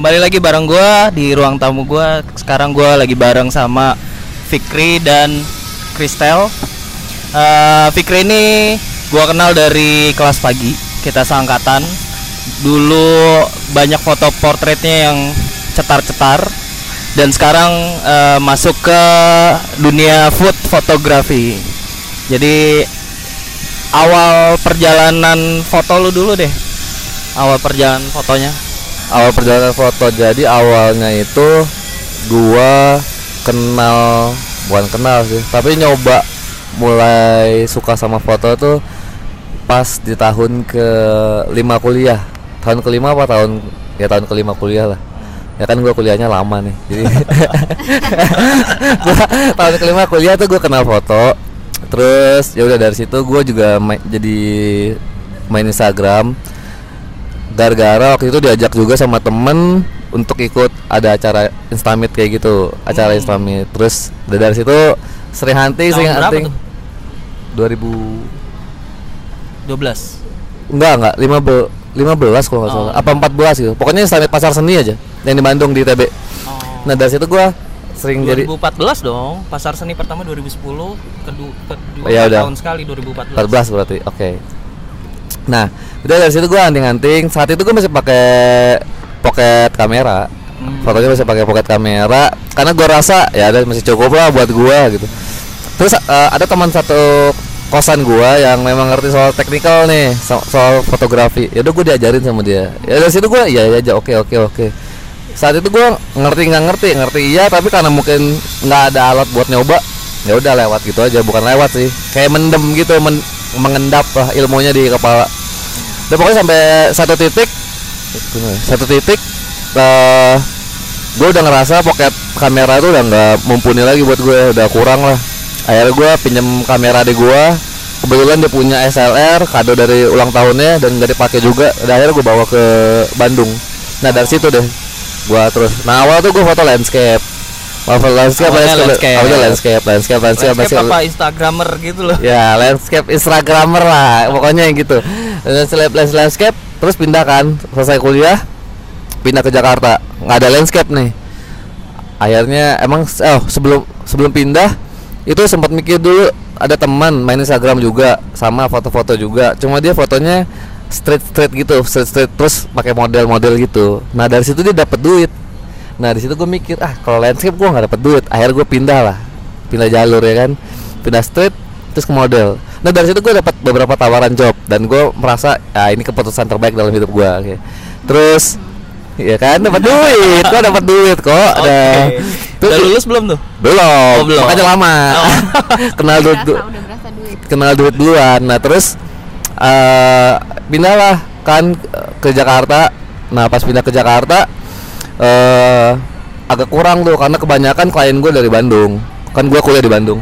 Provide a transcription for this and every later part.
Kembali lagi bareng gua di ruang tamu gua. Sekarang gua lagi bareng sama Fikri dan Kristel. Eh, Fikri ini gua kenal dari kelas pagi. Kita seangkatan. Dulu banyak foto portretnya yang cetar-cetar dan sekarang eh, masuk ke dunia food fotografi. Jadi awal perjalanan foto lu dulu deh. Awal perjalanan fotonya. Awal perjalanan foto. Jadi awalnya itu gua kenal bukan kenal sih tapi nyoba mulai suka sama foto tuh pas di tahun ke lima kuliah. Tahun kelima apa tahun ya tahun kelima kuliah lah. Ya kan gua kuliahnya lama nih jadi gua tahun kelima kuliah tuh gua kenal foto. Terus ya udah dari situ gua juga main, jadi main Instagram gara-gara waktu itu diajak juga sama temen untuk ikut ada acara instamit kayak gitu acara Hmm. instamit terus udah dari situ sering hunting sering hunting tuh? 2000 12. enggak enggak 15 15 kalau nggak Oh. salah apa 14 gitu pokoknya instamit pasar seni aja yang di Bandung di TB Oh. nah dari situ gua sering jadi 2014 dong. Pasar seni pertama 2010, kedua kedua Ya udah. tahun sekali 2014. 14 berarti oke nah udah dari situ gua hunting-hunting saat itu gua masih pakai pocket kamera. Hmm. fotonya masih pakai pocket kamera. Karena gua rasa ya ada masih cukup lah buat gua gitu. Terus eh, ada teman satu kosan gua yang memang ngerti soal teknikal nih so- soal fotografi. Ya udah gua diajarin sama dia. Ya dari situ gua iya iya aja oke oke oke. Saat itu gua ngerti nggak ngerti ngerti iya tapi karena mungkin nggak ada alat buat nyoba ya udah lewat gitu aja bukan lewat sih. Kayak mendem gitu men- mengendap lah ilmunya di kepala. Dan pokoknya sampai satu titik satu titik eh gue udah ngerasa pocket kamera itu udah nggak mumpuni lagi buat gue udah kurang lah. Akhirnya gue pinjam kamera di gue kebetulan dia punya SLR kado dari ulang tahunnya dan nggak dipakai juga. Dan akhirnya gue bawa ke Bandung. Nah dari situ deh gue terus. Nah awal tuh gue foto landscape foto landscape Awalnya landscape landscape. awalnya landscape landscape landscape, Landscape apa Instagramer gitu loh. ya landscape instagramer lah pokoknya yang gitu. Landscape landscape terus pindah kan selesai kuliah pindah ke Jakarta. Nggak ada landscape nih. Akhirnya emang oh sebelum sebelum pindah itu sempat mikir dulu ada teman main Instagram juga sama foto-foto juga. Cuma dia fotonya straight straight gitu straight straight terus pakai model-model gitu. Nah dari situ dia dapat duit nah di situ gue mikir ah kalau landscape gue nggak dapat duit. Akhirnya gue pindah lah. Pindah jalur ya kan? Pindah straight terus ke model. Nah dari situ gue dapat beberapa tawaran job dan gue merasa ah ini keputusan terbaik dalam hidup gue oke. Terus ya kan dapat duit. Gue dapat duit kok. Oke. ada Udah lulus belum tuh? belum, Oh, belum. makanya lama. Oh. kenal udah duit du- duit. kenal duit duluan. Nah terus eh pindah lah. Kan eh, ke Jakarta. Nah pas pindah ke Jakarta eh agak kurang tuh karena kebanyakan klien gue dari Bandung kan gue kuliah di Bandung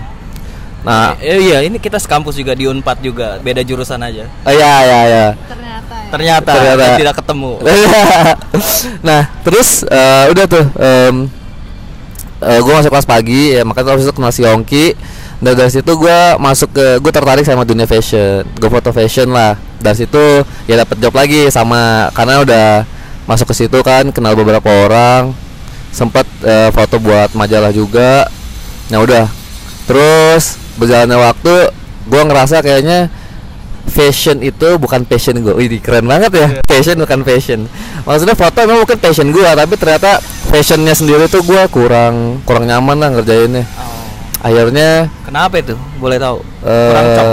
nah Eh, iya, ini kita sekampus juga di Unpad juga, beda jurusan aja. eh, ya ya ya ternyata ya. Ternyata, Ternyata. tidak ketemu. nah terus eh, udah tuh gue masuk kelas pagi ya makanya habis itu kenal si Yongki dan dari situ gue masuk ke gue tertarik sama dunia fashion gue foto fashion lah dari situ ya dapat job lagi sama karena udah masuk ke situ kan kenal beberapa orang sempat eh, foto buat majalah juga nah udah terus berjalannya waktu gue ngerasa kayaknya fashion itu bukan passion gue. Wih, keren banget ya. Passion bukan passion. Maksudnya foto emang bukan passion gue, tapi ternyata fashionnya sendiri tuh gue kurang kurang nyaman lah ngerjainnya. Oh. Akhirnya Kenapa itu? Boleh tahu? eh cocok.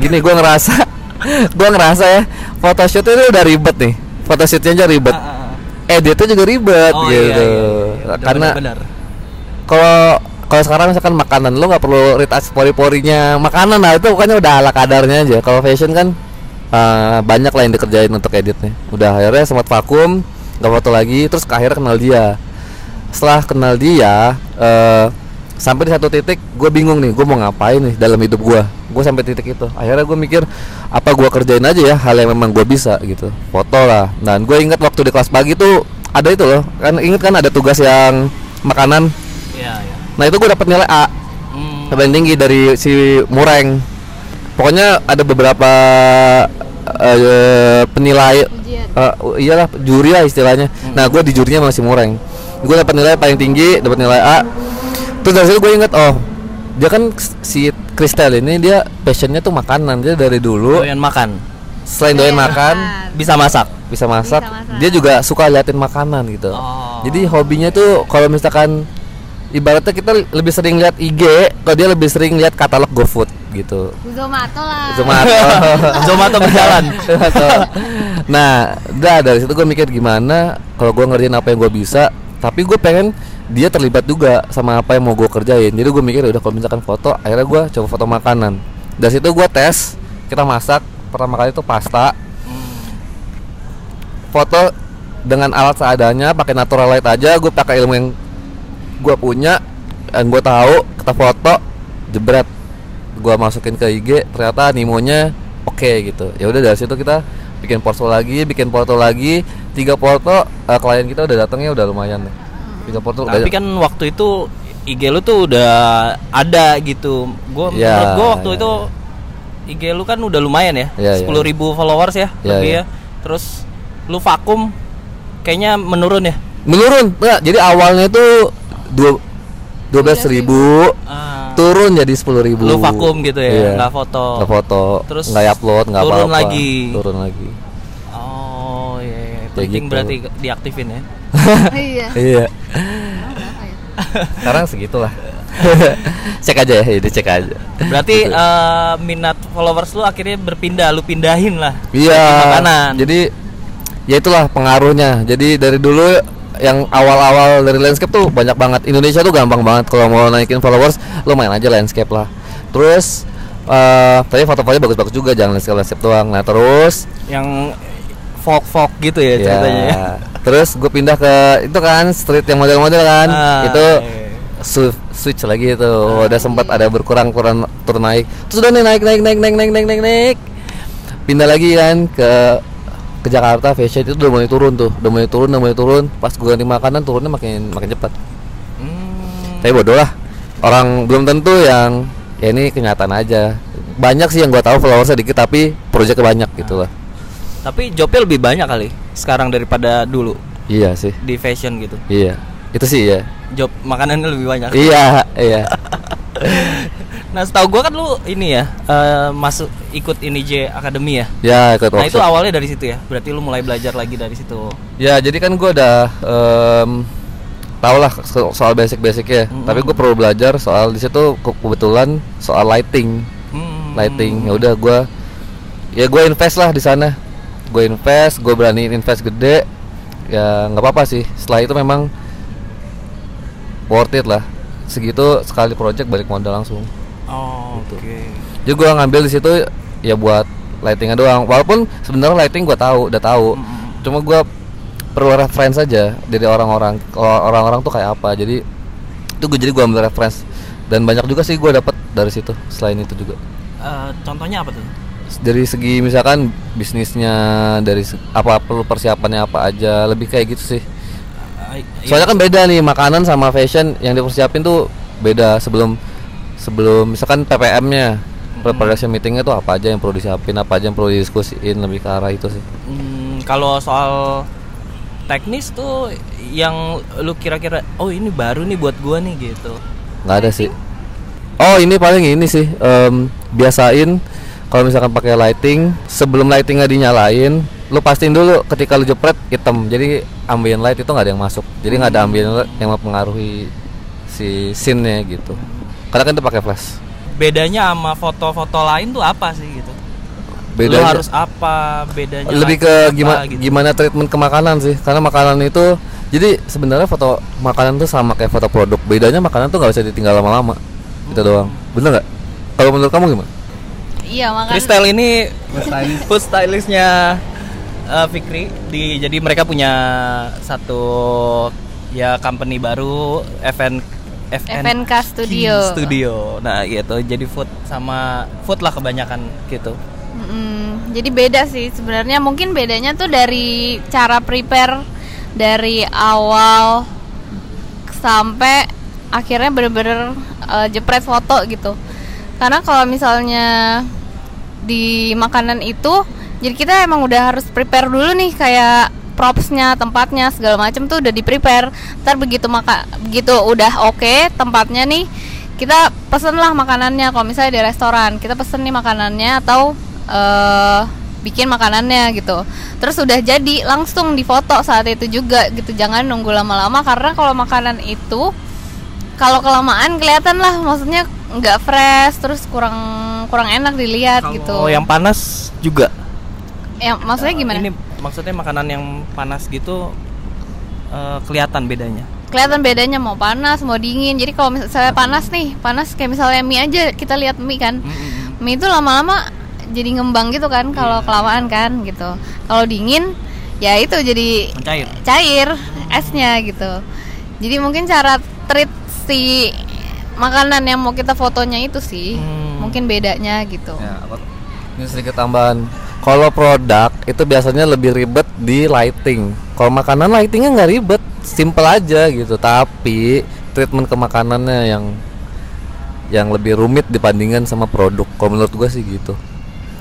gini gue ngerasa gue ngerasa ya photoshoot itu udah ribet nih. Photoshootnya aja ribet. Ah, ah, ah. Editnya juga ribet Oh, gitu. iya, iya, iya. Karena kalau kalau sekarang misalkan makanan lo nggak perlu retouch pori-porinya makanan lah itu pokoknya udah ala kadarnya aja kalau fashion kan eh, banyak lah yang dikerjain untuk editnya udah akhirnya sempat vakum nggak foto lagi terus akhirnya kenal dia setelah kenal dia eh, sampai di satu titik gue bingung nih gue mau ngapain nih dalam hidup gue gue sampai titik itu akhirnya gue mikir apa gue kerjain aja ya hal yang memang gue bisa gitu foto lah dan gue ingat waktu di kelas pagi tuh ada itu loh kan inget kan ada tugas yang makanan Iya, iya. Nah itu gue dapat nilai A Hmm. paling tinggi dari si Mureng. Pokoknya ada beberapa eh, penilai eh, iyalah juri lah istilahnya. Nah, gue di jurinya masih mureng. Gue dapat nilai paling tinggi, dapat nilai A. Terus dari situ gue inget oh, dia kan si Kristel ini dia passionnya tuh makanan. Dia dari dulu Doyan makan. selain doyan Doyan makan, makan. Bisa masak. bisa masak, masak. dia juga suka liatin makanan gitu. Oh. Jadi hobinya tuh kalau misalkan ibaratnya kita lebih sering lihat IG, kalau dia lebih sering lihat katalog GoFood gitu. Zomato lah. Zomato. Zomato berjalan. Zomato. nah, udah dari situ gue mikir gimana kalau gue ngerjain apa yang gue bisa, tapi gue pengen dia terlibat juga sama apa yang mau gue kerjain. Jadi gue mikir udah kalau misalkan foto, akhirnya gue coba foto makanan. Dari situ gue tes, kita masak pertama kali itu pasta. Foto dengan alat seadanya, pakai natural light aja. Gue pakai ilmu yang gue punya dan gue tahu kita foto jebret gua masukin ke IG ternyata animonya oke gitu ya udah dari situ kita bikin porto lagi bikin porto lagi tiga porto eh, klien kita udah datangnya udah lumayan deh tiga porto Tapi udah kan waktu itu IG lu tuh udah ada gitu. Gua Ya, menurut gua waktu ya. itu IG lu kan udah lumayan ya. Ya, ya. 10.000 ribu followers ya, Ya, lebih ya. ya. Terus lu vakum kayaknya menurun ya. menurun nggak jadi awalnya itu dua dua belas ribu Ah, turun jadi sepuluh ribu Lu vakum gitu ya, Iya. nggak foto. nggak foto Terus nggak upload nggak turun apa-apa lagi. turun lagi Oh iya, iya. Kayak penting gitu. berarti diaktifin ya. iya. iya ya? sekarang segitulah cek aja ya jadi cek aja Berarti Gitu. eh, minat followers lu akhirnya berpindah, lu pindahin lah. Iya. Jadi makanan. Jadi ya itulah pengaruhnya. Jadi dari dulu yang awal-awal dari landscape tuh banyak banget. Indonesia tuh gampang banget kalau mau naikin followers, lo main aja landscape lah. Terus eh tapi foto-fotonya bagus-bagus juga, jangan landscape landscape doang. Nah terus yang folk folk gitu ya ceritanya. ya. Terus gue pindah ke itu kan street yang model-model kan. Ah, itu iya. su- switch lagi itu. udah sempat ada berkurang kurang turun naik. Terus udah nih naik naik naik naik naik naik naik naik. Pindah lagi kan ke ke Jakarta fashion itu udah mulai turun tuh. Udah mulai turun, udah mulai turun. Pas gue ganti makanan turunnya makin makin cepat. Hmm. Tapi bodoh lah. Orang belum tentu yang ya ini kenyataan aja. Banyak sih yang gua tahu followersnya dikit tapi proyeknya banyak gitu lah. Tapi jobnya lebih banyak kali sekarang daripada dulu Iya sih. di fashion gitu. Iya. Itu sih ya. Job makanannya lebih banyak. iya, iya. Nah, setahu gua kan lu ini ya eh, masuk ikut ini J Academy ya. Ya, ikut Nah, itu workshop. awalnya dari situ ya. Berarti lu mulai belajar lagi dari situ. Ya, jadi kan gua udah em, tau lah so- soal basic-basicnya. Mm-mm. Tapi gue perlu belajar soal di situ ke- kebetulan soal lighting, Hmm. lighting. Ya udah gua ya gue invest lah di sana. Gue invest, gue berani invest gede. Ya nggak apa-apa sih. Setelah itu memang worth it lah. Segitu sekali project balik modal langsung. Oh, Gitu. oke. Jadi gua ngambil di situ ya buat lightingnya doang. Walaupun sebenarnya lighting gua tahu, udah tahu. Mm-mm. Cuma gua perlu reference aja dari orang-orang. Orang-orang tuh kayak apa. Jadi itu gue jadi gua ambil reference dan banyak juga sih gua dapat dari situ selain itu juga Eh, contohnya apa tuh? Dari segi misalkan bisnisnya dari apa perlu persiapannya apa aja lebih kayak gitu sih. Eh, soalnya kan beda nih makanan sama fashion yang dipersiapin tuh beda sebelum sebelum misalkan PPM-nya preparation meetingnya tuh apa aja yang perlu disiapin apa aja yang perlu didiskusiin lebih ke arah itu sih. Hmm, kalau soal teknis tuh yang lu kira-kira oh ini baru nih buat gua nih gitu. nggak ada sih. Oh ini paling ini sih em, biasain kalau misalkan pakai lighting sebelum lightingnya dinyalain lu pastiin dulu ketika lu jepret hitam. Jadi ambient light itu nggak ada yang masuk. Jadi nggak ada ambient light yang mempengaruhi si scene-nya gitu. Karena kan itu pakai flash. Bedanya sama foto-foto lain tuh apa sih gitu? Lu Bedanya- harus apa? Bedanya lebih ke apa gimana gitu? gimana treatment ke makanan sih. Karena makanan itu jadi sebenarnya foto makanan tuh sama kayak foto produk. Bedanya makanan tuh nggak bisa ditinggal lama-lama. Itu doang. Bener nggak? Kalau menurut kamu gimana Iya, makanya Kristel ini food stylistnya eh, Fikri di jadi mereka punya satu ya company baru FN FN FNK Studio. Studio. Nah, gitu. Jadi food sama food lah kebanyakan gitu. Mm, jadi beda sih sebenarnya mungkin bedanya tuh dari cara prepare dari awal sampai akhirnya bener-bener eh, jepret foto gitu karena kalau misalnya di makanan itu jadi kita emang udah harus prepare dulu nih kayak propsnya tempatnya segala macam tuh udah di prepare ntar begitu maka begitu udah oke tempatnya nih kita pesen lah makanannya. Kalau misalnya di restoran kita pesen nih makanannya atau eh bikin makanannya gitu. Terus udah jadi langsung difoto saat itu juga gitu. Jangan nunggu lama-lama karena kalau makanan itu kalau kelamaan kelihatan lah maksudnya nggak fresh terus kurang kurang enak dilihat gitu Kalau yang panas juga. Ya, maksudnya gimana Ini maksudnya makanan yang panas gitu eh, kelihatan bedanya. kelihatan bedanya mau panas mau dingin jadi kalau misalnya panas nih panas kayak misalnya mie aja kita lihat mie kan Mm-mm. mie itu lama-lama jadi ngembang gitu kan kalau Iya. kelamaan kan gitu kalau dingin ya itu jadi Mencair. cair esnya gitu jadi mungkin cara treat si makanan yang mau kita fotonya itu sih Hmm. Mungkin bedanya gitu Ya, ini sedikit tambahan. Kalau produk itu biasanya lebih ribet di lighting. Kalau makanan lightingnya nggak ribet, simple aja gitu. Tapi treatment ke makanannya yang yang lebih rumit dibandingkan sama produk. Kalau menurut gua sih gitu.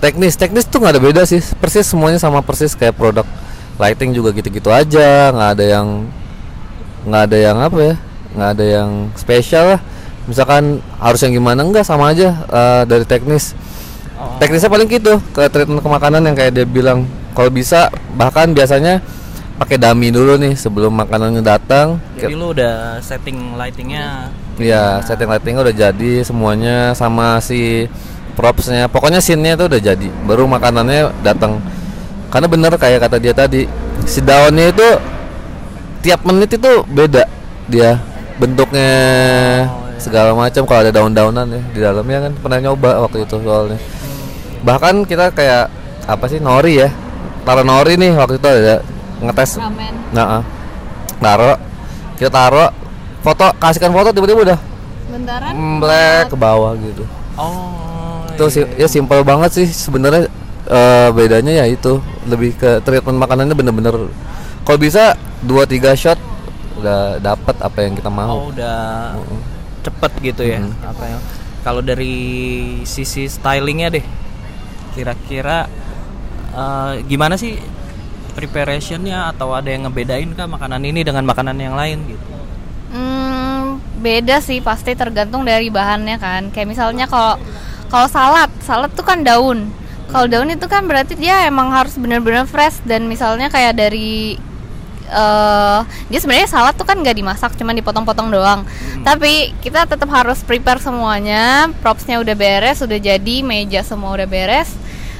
Teknis, teknis tuh nggak ada beda sih. Persis semuanya sama persis kayak produk lighting juga gitu-gitu aja. nggak ada yang nggak ada yang apa ya? nggak ada yang spesial lah. Misalkan harus yang gimana? Enggak sama aja eh, dari teknis. Oh. teknisnya paling gitu ke treatment ke makanan yang kayak dia bilang. Kalau bisa bahkan biasanya pakai dummy dulu nih sebelum makanannya datang. Jadi lu udah setting lightingnya. ya setting lightingnya udah jadi semuanya sama si propsnya. Pokoknya scene-nya tuh udah jadi baru makanannya datang. Karena bener kayak kata dia tadi si daunnya itu tiap menit itu beda dia bentuknya segala macam kalau ada daun-daunan ya di dalamnya kan pernah nyoba waktu itu soalnya. Bahkan kita kayak apa sih nori ya taruh nori nih waktu itu ada ngetes. Ramen. Nah ah. taruh kita taruh foto kasihkan foto tiba-tiba udah. Bentaran? Mblek ke bawah gitu. Oh. itu sih iya. ya simpel banget sih sebenarnya eh, bedanya ya itu. Lebih ke treatment makanannya bener-bener kalau bisa dua tiga shot udah dapat apa yang kita mau. Oh, udah cepet gitu ya. Mm. Apa ya? Kalau dari sisi stylingnya deh, kira-kira eh, gimana sih preparationnya atau ada yang ngebedain kah makanan ini dengan makanan yang lain gitu? Hmm, beda sih pasti tergantung dari bahannya kan. Kayak misalnya kalau kalau salad, salad tuh kan daun. Kalau daun itu kan berarti dia emang harus bener-bener fresh dan misalnya kayak dari eh dia sebenarnya salad tuh kan nggak dimasak, cuma dipotong-potong doang. Tapi kita tetap harus prepare semuanya, propsnya udah beres, udah jadi, meja semua udah beres.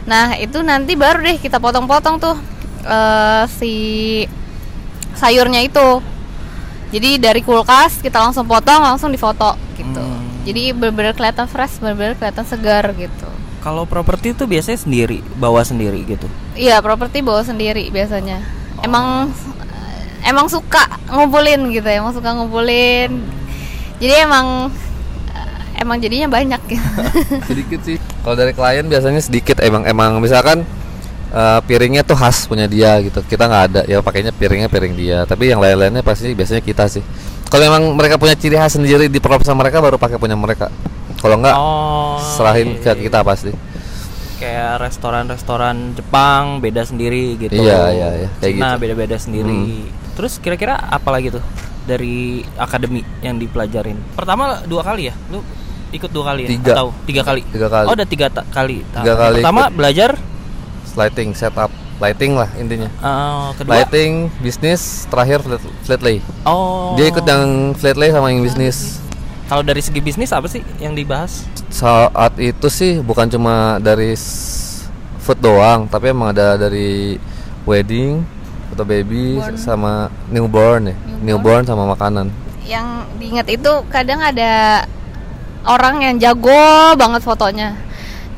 Nah itu nanti baru deh kita potong-potong tuh eh si sayurnya itu. Jadi dari kulkas kita langsung potong langsung difoto gitu. Hmm. Jadi bener-bener kelihatan fresh, bener-bener kelihatan segar gitu. Kalau properti itu biasanya sendiri, bawa sendiri gitu. Iya, properti bawa sendiri biasanya. Emang emang suka ngumpulin gitu ya, emang suka ngumpulin. Jadi emang emang jadinya banyak gitu. sedikit sih kalau dari klien biasanya sedikit emang emang misalkan eh, piringnya tuh khas punya dia gitu kita nggak ada ya pakainya piringnya piring dia tapi yang lain-lainnya pasti biasanya kita sih kalau memang mereka punya ciri khas sendiri di propsa mereka baru pakai punya mereka kalau nggak Oh. serahin iya, ke iya. kita pasti Kayak restoran-restoran Jepang beda sendiri gitu. Iya, iya, iya, kayak Cina gitu. beda-beda sendiri. Terus kira-kira apa lagi tuh dari akademi yang dipelajarin? Pertama dua kali ya? Lu ikut dua kali ya? Tiga. Atau tiga kali? Tiga kali. Oh, udah tiga ta- kali. Tiga Tahap. kali Pertama ikut. belajar, lighting setup lighting lah intinya eh, kedua. lighting bisnis terakhir flat, flat lay Oh. dia ikut yang flat lay sama yang bisnis Kalau dari segi bisnis apa sih yang dibahas? saat itu sih bukan cuma dari food doang tapi emang ada dari wedding atau baby Newborn. sama newborn ya? Newborn. newborn sama makanan. Yang diingat itu kadang ada orang yang jago banget fotonya.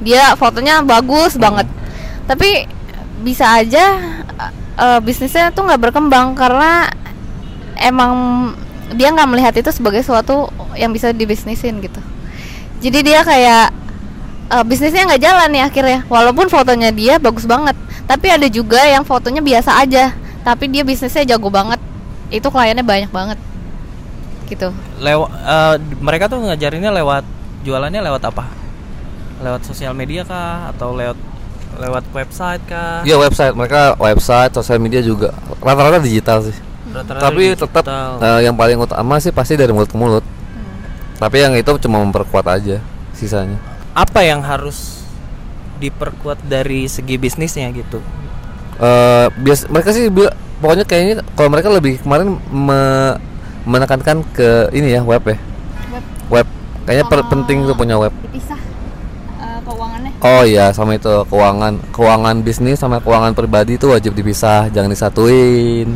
Dia fotonya bagus banget. Tapi bisa aja eh, bisnisnya tuh nggak berkembang karena emang dia nggak melihat itu sebagai suatu yang bisa dibisnisin gitu. Jadi dia kayak eh, bisnisnya nggak jalan nih akhirnya. Walaupun fotonya dia bagus banget tapi ada juga yang fotonya biasa aja tapi dia bisnisnya jago banget. Itu kliennya banyak banget. Gitu. Lewat mereka tuh ngajarinnya lewat jualannya lewat apa? Lewat sosial media kah? Atau lewat lewat website kah? Iya website. Mereka website sosial media juga. Rata-rata digital sih. Rata-rata tapi tetap digital. eh, yang paling utama sih pasti dari mulut ke mulut. Tapi yang itu cuma memperkuat aja sisanya. Apa yang harus diperkuat dari segi bisnisnya gitu eh bias mereka sih bila- pokoknya kayaknya kalau mereka lebih kemarin me- menekankan ke ini ya web ya? Web. Web. Kayaknya per- penting tuh punya web. dipisah eh, keuangannya. oh iya sama itu keuangan keuangan bisnis sama keuangan pribadi itu wajib dipisah jangan disatuin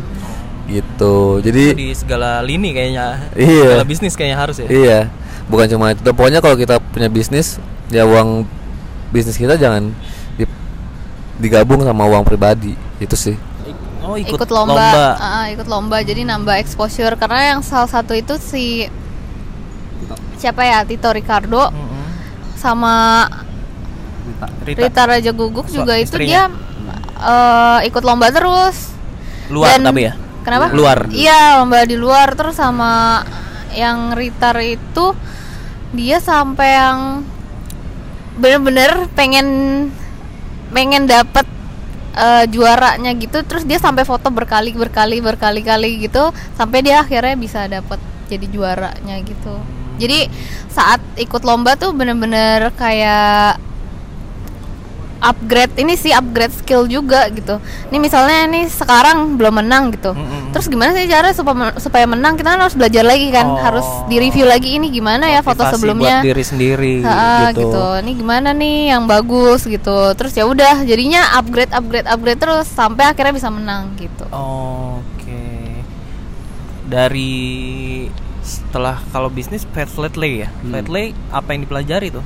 gitu. Jadi di segala lini kayaknya Iya. segala bisnis kayaknya harus ya? Iya bukan cuma itu. Pokoknya kalau kita punya bisnis ya uang bisnis kita jangan digabung sama uang pribadi itu sih. Oh ikut, lomba, Ah, ah, ikut lomba. Jadi nambah exposure. Karena yang salah satu itu si siapa ya? Tito Ricardo Mm-mm. sama Rita, Rita Raja Guguk juga itu dia eh, ikut lomba terus. Luar Dan- tapi ya? kenapa? Luar. Iya lomba di luar. Terus sama yang Rita itu dia sampai yang bener-bener pengen pengen dapet eh, juaranya gitu terus dia sampai foto berkali berkali berkali kali gitu sampai dia akhirnya bisa dapet jadi juaranya gitu. Jadi saat ikut lomba tuh bener-bener kayak upgrade ini sih upgrade skill juga gitu. Ini misalnya ini sekarang belum menang gitu. Mm-mm. Terus gimana sih cara supaya supaya menang kita kan harus belajar lagi kan, Oh. harus di-review lagi ini gimana ya foto sebelumnya. buat diri sendiri Ha, gitu. gitu. Ini gimana nih yang bagus gitu. Terus ya udah jadinya upgrade upgrade upgrade terus sampai akhirnya bisa menang gitu. Oke. Dari setelah kalau bisnis flat flat lay ya. Hmm. Flat lay apa yang dipelajari tuh?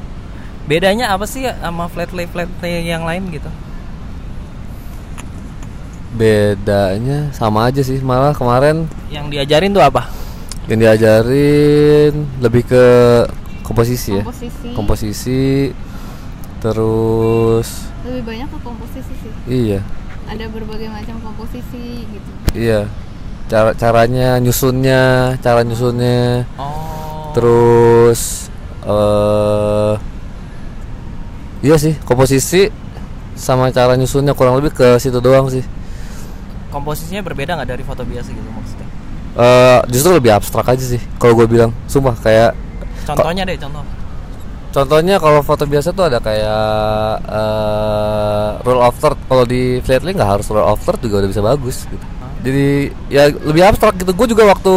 Bedanya apa sih sama flat lay flat lay yang lain gitu? bedanya sama aja sih malah kemarin Yang diajarin tuh apa? yang diajarin lebih ke komposisi ya Komposisi. komposisi terus Lebih banyak ke komposisi sih. iya Ada berbagai macam komposisi gitu. iya cara caranya nyusunnya cara nyusunnya Oh. terus eh iya sih komposisi sama cara nyusunnya kurang lebih ke situ doang sih komposisinya berbeda nggak dari foto biasa gitu maksudnya? eh justru lebih abstrak aja sih kalau gue bilang sumpah kayak Contohnya deh contoh. Contohnya kalau foto biasa tuh ada kayak eh rule of third. Kalau di Flatly nggak harus rule of third juga udah bisa bagus gitu. Jadi ya lebih abstrak gitu. Gue juga waktu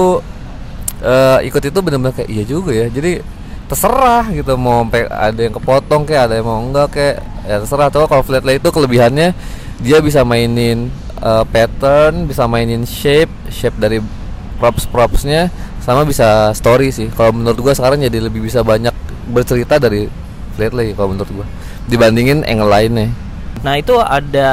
eh ikut itu benar-benar kayak iya juga ya. Jadi terserah gitu mau ada yang kepotong kayak ada yang mau enggak kayak ya terserah. Tuh kalau Flatly itu kelebihannya dia bisa mainin eh, pattern, bisa mainin shape, shape dari props propsnya sama bisa story sih kalau menurut gua sekarang jadi lebih bisa banyak bercerita dari Flatly kalau menurut gua dibandingin angle lainnya Nah itu ada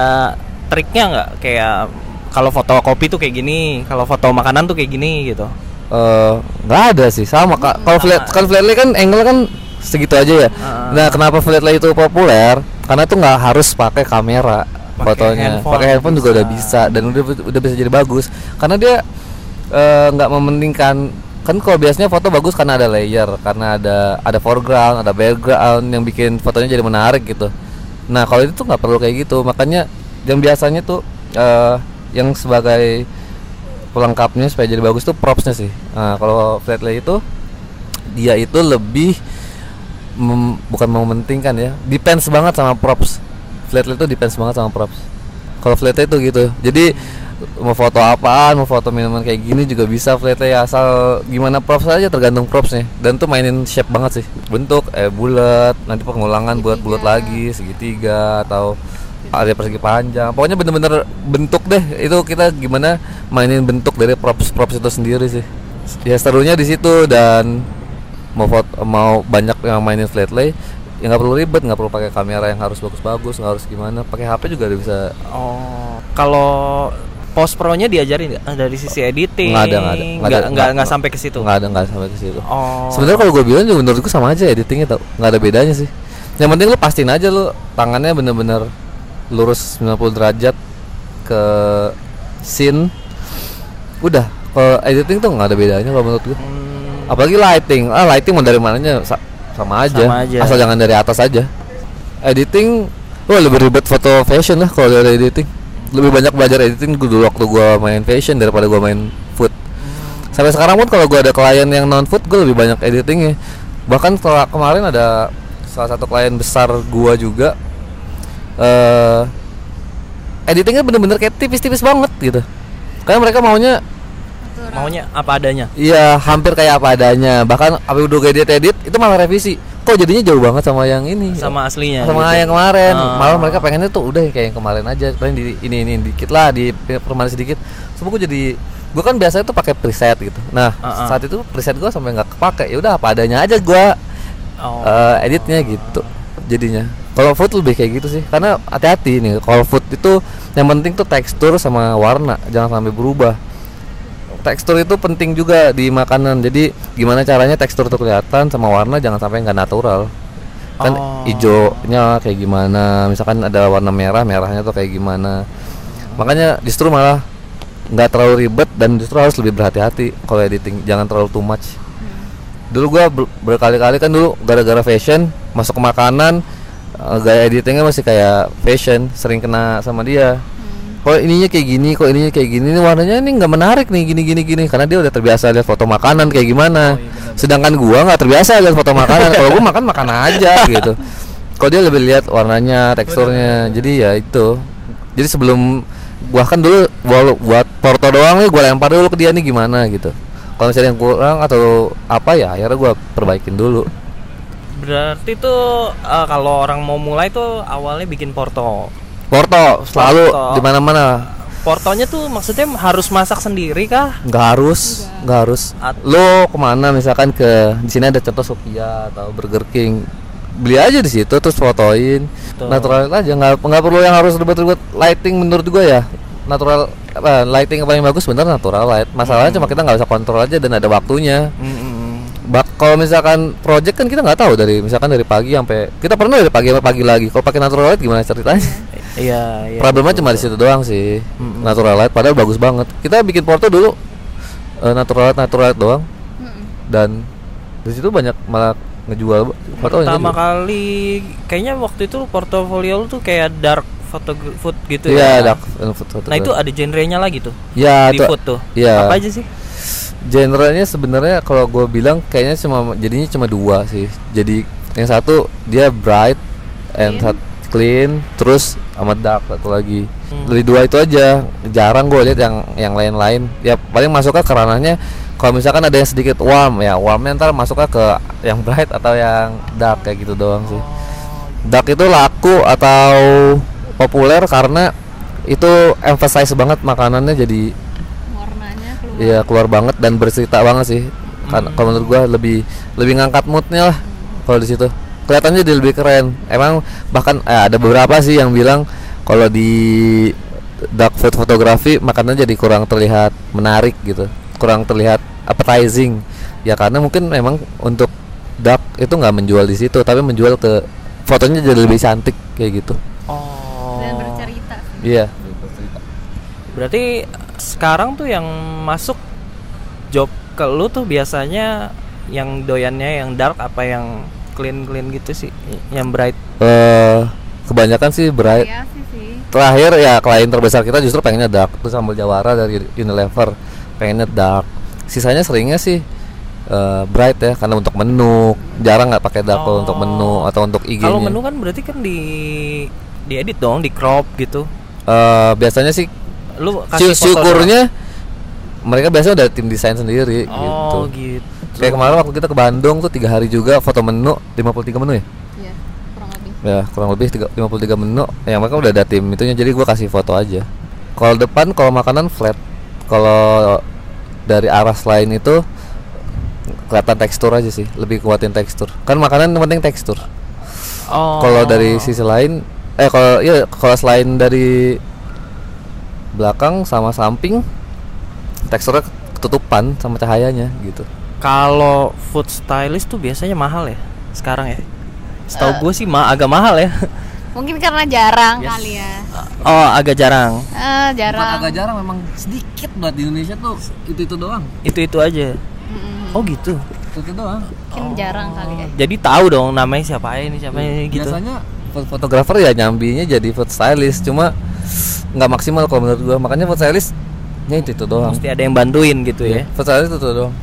triknya nggak? Kayak kalau foto kopi tuh kayak gini, kalau foto makanan tuh kayak gini gitu. Eh, nggak ada sih sama kak. Kalau sama. flat kan Flatly kan angle kan segitu aja ya. Ah. nah kenapa Flatly itu populer? Karena tuh nggak harus pakai kamera Pakai fotonya. pakai handphone juga udah bisa. dan udah udah bisa jadi bagus. Karena dia eh, nggak mementingkan kan kalau biasanya foto bagus karena ada layer karena ada ada foreground ada background yang bikin fotonya jadi menarik gitu. Nah kalau itu tuh nggak perlu kayak gitu. Makanya yang biasanya tuh eh, yang sebagai pelengkapnya supaya jadi bagus tuh propsnya sih. Nah kalau flatlay itu dia itu lebih mem- bukan mementingkan ya depends banget sama props. Flatlay itu depends banget sama props. Kalau flatlay itu gitu. Jadi mau foto apaan mau foto minuman kayak gini juga bisa flatlay asal gimana props aja tergantung propsnya. Dan tuh mainin shape banget sih. Bentuk eh bulat nanti pengulangan buat bulat lagi segitiga atau ada persegi panjang. Pokoknya bener-bener bentuk deh. Itu kita gimana mainin bentuk dari props props itu sendiri sih. Ya serunya di situ dan mau foto mau banyak yang mainin flat lay ya nggak perlu ribet nggak perlu pakai kamera yang harus bagus-bagus nggak harus gimana. Pakai HP juga udah bisa. Oh, kalau post pro-nya diajarin nggak? dari sisi editing? nggak ada nggak ada. Nggak nggak nggak sampai ke situ. nggak ada nggak sampai ke situ. Oh. sebenarnya kalau gue bilang juga menurutku sama aja editingnya tau. Nggak ada bedanya sih. Yang penting lu pastiin aja lu tangannya bener-bener lurus 90 derajat ke scene udah kalau editing tuh nggak ada bedanya kalau menurut gue Hmm, apalagi lighting ah lighting mau dari mananya sa- sama aja. Sama aja. asal jangan dari atas aja editing Wah lebih ribet foto fashion lah kalau dari editing. Lebih banyak belajar editing dulu waktu gua main fashion daripada gua main food. Sampai sekarang pun kalau gua ada klien yang non food, gua lebih banyak editingnya. Bahkan setelah kemarin ada salah satu klien besar gua juga eh editingnya bener-bener kayak tipis-tipis banget gitu. Karena mereka maunya Maunya apa adanya. Iya, hampir kayak apa adanya. Bahkan apa udah edit edit itu malah revisi. Kok jadinya jauh banget sama yang ini? Sama aslinya. sama gitu. yang kemarin. Ah. Malah mereka pengennya tuh udah kayak yang kemarin aja. Paling di ini ini dikit lah, di permanen sedikit. Semua gue jadi gue kan biasanya tuh pakai preset gitu. Nah, Ah, ah. saat itu preset gue sampai nggak kepake. Ya udah apa adanya aja gue Oh. eh, editnya gitu. Jadinya. Kalau food lebih kayak gitu sih. Karena hati-hati nih. Kalau food itu yang penting tuh tekstur sama warna, jangan sampai berubah tekstur itu penting juga di makanan jadi gimana caranya tekstur tuh kelihatan sama warna jangan sampai nggak natural kan Oh. hijaunya kayak gimana misalkan ada warna merah merahnya tuh kayak gimana makanya justru malah nggak terlalu ribet dan justru harus lebih berhati-hati kalau editing jangan terlalu too much dulu gua ber- berkali-kali kan dulu gara-gara fashion masuk ke makanan eh, gaya editingnya masih kayak fashion sering kena sama dia. Kok ininya kayak gini kok ininya kayak gini ini warnanya ini nggak menarik nih gini gini gini. Karena dia udah terbiasa lihat foto makanan kayak gimana. Sedangkan gua nggak terbiasa lihat foto makanan. Kalau gua makan makan aja gitu. Kalau dia lebih lihat warnanya teksturnya. jadi ya itu. Jadi sebelum gua kan dulu gua buat porto doang nih gua lempar dulu ke dia nih gimana gitu. Kalau misalnya yang kurang atau apa ya akhirnya gua perbaikin dulu Berarti tuh eh, kalau orang mau mulai tuh awalnya bikin porto. porto selalu di mana mana Portonya tuh maksudnya harus masak sendiri kah? nggak harus nggak harus. At- lo ke mana misalkan ke di sini ada contoh Sophia atau Burger King. Beli aja di situ terus fotoin. Betul. natural aja nggak nggak perlu yang harus ribet-ribet lighting menurut gua ya. Natural apa, lighting yang paling bagus bener natural light. Masalahnya cuma kita nggak bisa kontrol aja dan ada waktunya Bak kalau misalkan project kan kita nggak tahu dari misalkan dari pagi sampai kita pernah dari pagi sampai pagi lagi kalau pakai natural light gimana ceritanya Iya, iya. problemnya cuma di situ doang sih natural light padahal bagus banget kita bikin porto dulu eh, natural light natural light doang dan di situ banyak malah ngejual fotonya Pertama kali kayaknya waktu itu portofolio lu tuh kayak dark photo food gitu iya ya. dark and food Nah, itu ada genrenya lagi tuh. ya di tuh food tuh. iya. Apa aja sih? Genrenya sebenarnya kalau gue bilang kayaknya cuma jadinya cuma dua sih jadi yang satu dia bright and Clean. clean terus sama dark satu lagi Hmm. dari dua itu aja jarang gue lihat yang yang lain-lain ya paling masuknya ke ranahnya kalau misalkan ada yang sedikit warm ya warmnya ntar masuknya ke yang bright atau yang dark kayak gitu doang sih dark itu laku atau populer karena itu emphasize banget makanannya jadi Iya keluar banget dan bercerita banget sih. Kan Hmm. kalau menurut gua lebih lebih ngangkat moodnya lah kalau di situ. Kelihatannya dia lebih keren. Emang bahkan eh, ada beberapa sih yang bilang kalau di dark food fotografi makanannya jadi kurang terlihat menarik gitu, kurang terlihat appetizing. Ya karena mungkin memang untuk dark itu nggak menjual di situ, tapi menjual ke fotonya jadi lebih cantik kayak gitu. Oh. dan bercerita. Iya. Berarti sekarang tuh yang masuk job ke lu tuh biasanya yang doyannya yang dark apa yang clean clean gitu sih? Yang bright. Eh kebanyakan sih bright. Variasi sih terakhir ya klien terbesar kita justru pengennya dark. Terus ambil jawara dari Unilever pengennya dark. Sisanya seringnya sih eh, bright ya karena untuk menu. Jarang nggak pakai dark kalau untuk menu atau untuk IG-nya. Kalau menu kan berarti kan di diedit dong, di crop gitu. Eh, biasanya sih Lu sy- kasih foto syukurnya mereka biasanya udah tim desain sendiri doang. Oh, gitu. gitu. kayak kemarin waktu kita ke Bandung tuh tiga hari juga foto menu 53 menu ya? Iya kurang lebih. Ya kurang lebih tiga- 53 menu. Yang mereka udah ada tim itunya jadi gua kasih foto aja. Kalau depan kalau makanan flat. Kalau dari arah lain itu kelihatan tekstur aja sih lebih kuatin tekstur. Kan makanan yang penting tekstur. Oh. kalau dari sisi lain eh kalau iya kalau selain dari belakang sama samping teksturnya ketutupan sama cahayanya gitu Kalau food stylist tuh biasanya mahal ya sekarang ya. Setahu Eh. gue sih ma agak mahal ya. mungkin karena jarang Yes. kali ya Oh, agak jarang. Eh, jarang jarang memang sedikit buat di Indonesia tuh itu itu doang Itu-itu aja. Mm-mm. Oh, gitu. itu itu doang mungkin jarang kali ya Jadi tahu dong namanya siapa ini, siapa ini gitu. biasanya fotografer ya nyambinya jadi food stylist cuma nggak maksimal kalau menurut gua. Makanya food stylist nya itu, itu doang. Mesti ada yang bantuin gitu ya. food stylist itu, itu doang.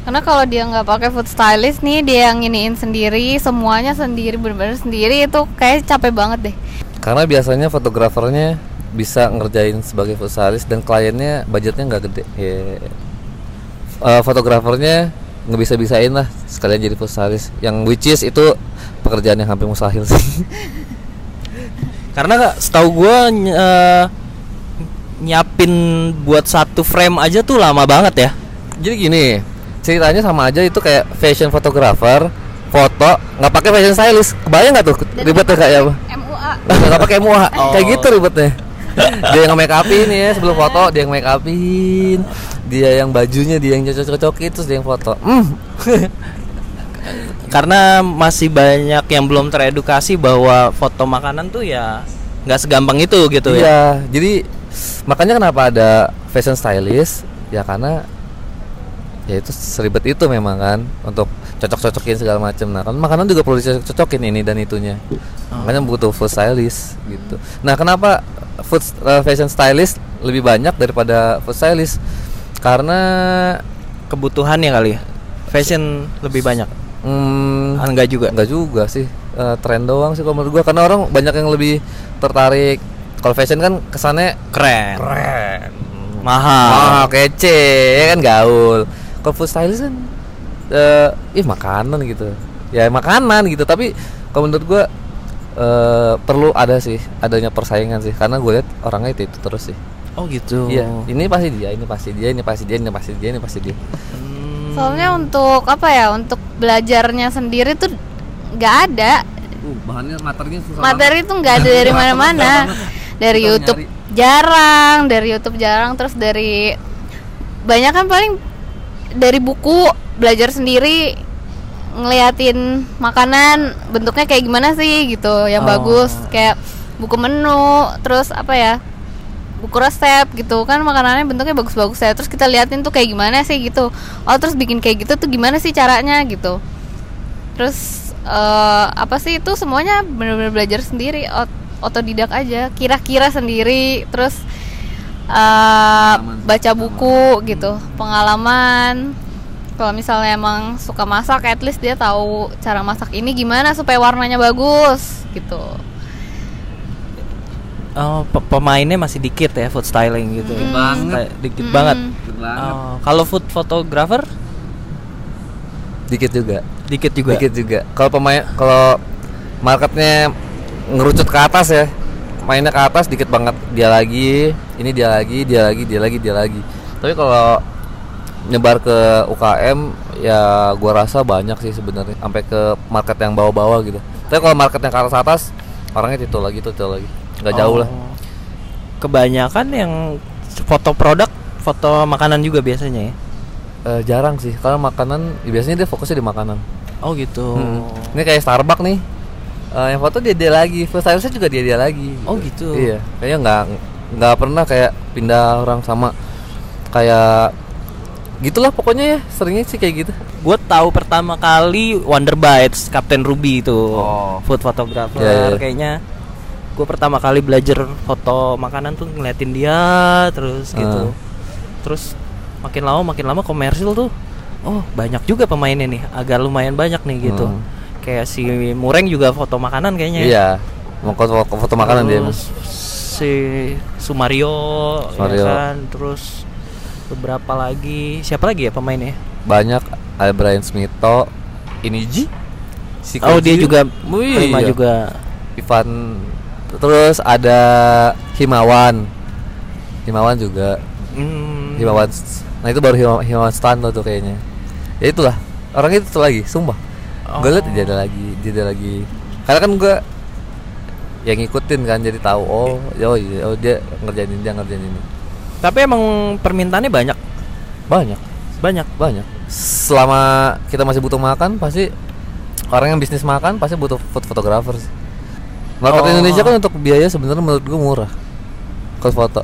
Karena kalau dia nggak pakai food stylist nih, dia yang iniin sendiri, semuanya sendiri, bener-bener sendiri itu kayak capek banget deh. karena biasanya fotografernya bisa ngerjain sebagai food stylist dan kliennya budgetnya nggak gede. Ya Eh, fotografernya nggak bisa bisain lah sekalian jadi food stylist. Yang which is itu pekerjaan yang hampir mustahil sih Karena setahu gua ny- eh, nyiapin buat satu frame aja tuh lama banget ya. jadi gini ceritanya sama aja itu kayak fashion photographer foto nggak pakai fashion stylist kebayang nggak tuh ribetnya kayak apa MUA. nggak pakai MUA Oh. kayak gitu ribetnya dia yang make upin ya sebelum foto dia yang make upin dia yang bajunya dia yang cocok cocokin terus dia yang foto hmm. Karena masih banyak yang belum teredukasi bahwa foto makanan tuh ya nggak segampang itu gitu ya. iya jadi makanya kenapa ada fashion stylist ya karena ya itu seribet itu memang kan untuk cocok-cocokin segala macam nah kan makanan juga perlu dicocok-cocokin ini dan itunya makanya butuh food stylist gitu nah kenapa food uh, fashion stylist lebih banyak daripada food stylist karena Kebutuhannya kali ya. Fashion lebih banyak. Hmm, Ah, enggak juga. Enggak juga sih. Eh, tren doang sih kalau menurut gua. Karena orang banyak yang lebih tertarik. Kalau fashion kan kesannya Keren. keren. Mahal. mahal kece ya kan? Gaul. Kalau food stylist kan eh ih makanan gitu. Ya makanan gitu. Tapi kalau menurut gua eh perlu ada sih adanya persaingan sih. Karena gue lihat orangnya itu, itu terus sih. Oh gitu. iya ini pasti dia ini pasti dia ini pasti dia ini pasti dia ini pasti dia. Hmm. Soalnya untuk apa ya? Untuk belajarnya sendiri tuh nggak ada. Uh, bahannya materinya susah Materi tuh nggak ada dari mana-mana. Dari Kita YouTube nyari. jarang, dari YouTube jarang, terus dari banyak kan paling dari buku belajar sendiri ngeliatin makanan bentuknya kayak gimana sih gitu yang Oh. bagus kayak buku menu terus apa ya buku resep gitu. Kan makanannya bentuknya bagus-bagus ya. Terus kita liatin tuh kayak gimana sih gitu. Oh terus bikin kayak gitu tuh gimana sih caranya gitu. Terus eh, apa sih itu semuanya benar-benar belajar sendiri ot- otodidak aja. Kira-kira sendiri. Terus eh, baca buku gitu. Pengalaman. Kalau misalnya emang suka masak at least dia tahu cara masak ini gimana supaya warnanya bagus gitu Oh, pe- pemainnya masih dikit ya food styling gitu. Dikit banget. Dikit Hmm. banget. Dikit banget. Oh, kalau food photographer dikit juga dikit juga. dikit juga kalau pemain kalau marketnya ngerucut ke atas ya mainnya ke atas dikit banget dia lagi ini dia lagi dia lagi dia lagi dia lagi tapi kalau nyebar ke UKM ya gua rasa banyak sih sebenarnya sampai ke market yang bawah-bawah gitu tapi kalau market yang ke atas atas orangnya itu lagi itu lagi nggak jauh lah Oh. Kebanyakan yang foto produk, foto makanan juga biasanya ya. Eh, jarang sih karena makanan ya biasanya dia fokusnya di makanan Oh gitu. Hmm. Ini kayak Starbucks nih. Eh, yang foto dia dia lagi, first stylistnya juga dia dia lagi. Oh, gitu. Iya, kayaknya nggak nggak pernah kayak pindah orang sama kayak gitulah pokoknya ya seringnya sih kayak gitu. Gue tahu pertama kali Wonder Bites Captain Ruby itu Oh. food photographer Iya, iya. kayaknya gue pertama kali belajar foto makanan tuh ngeliatin dia terus gitu Ah. terus makin lama makin lama komersil tuh oh banyak juga pemainnya nih agak lumayan banyak nih gitu Hmm. kayak si Mureng juga foto makanan kayaknya ya. Iya, mau foto, foto makanan dia. Terus si Sumario, Sumario. ya kan terus beberapa lagi siapa lagi ya pemainnya Banyak ada Brian Smito, Iniji, si oh dia juga Oh, iya. juga Ivan terus ada Himawan. Himawan juga. Hmm, Himawan Nah itu baru Himawan, Himawan Stan tuh kayaknya. Ya itulah. Orang itu tuh lagi Sumpah. Oh. Gue liat dia ada lagi Dia ada lagi. Karena kan gue Yang ngikutin kan Jadi tahu Oh oh, iya, oh dia ngerjain ini Dia ngerjain ini. Tapi emang permintaannya banyak? Banyak. Banyak? Banyak. Selama kita masih butuh makan Pasti Orang yang bisnis makan Pasti butuh food photographer sih Market Oh. Indonesia kan untuk biaya sebenarnya menurut gue murah Kalau foto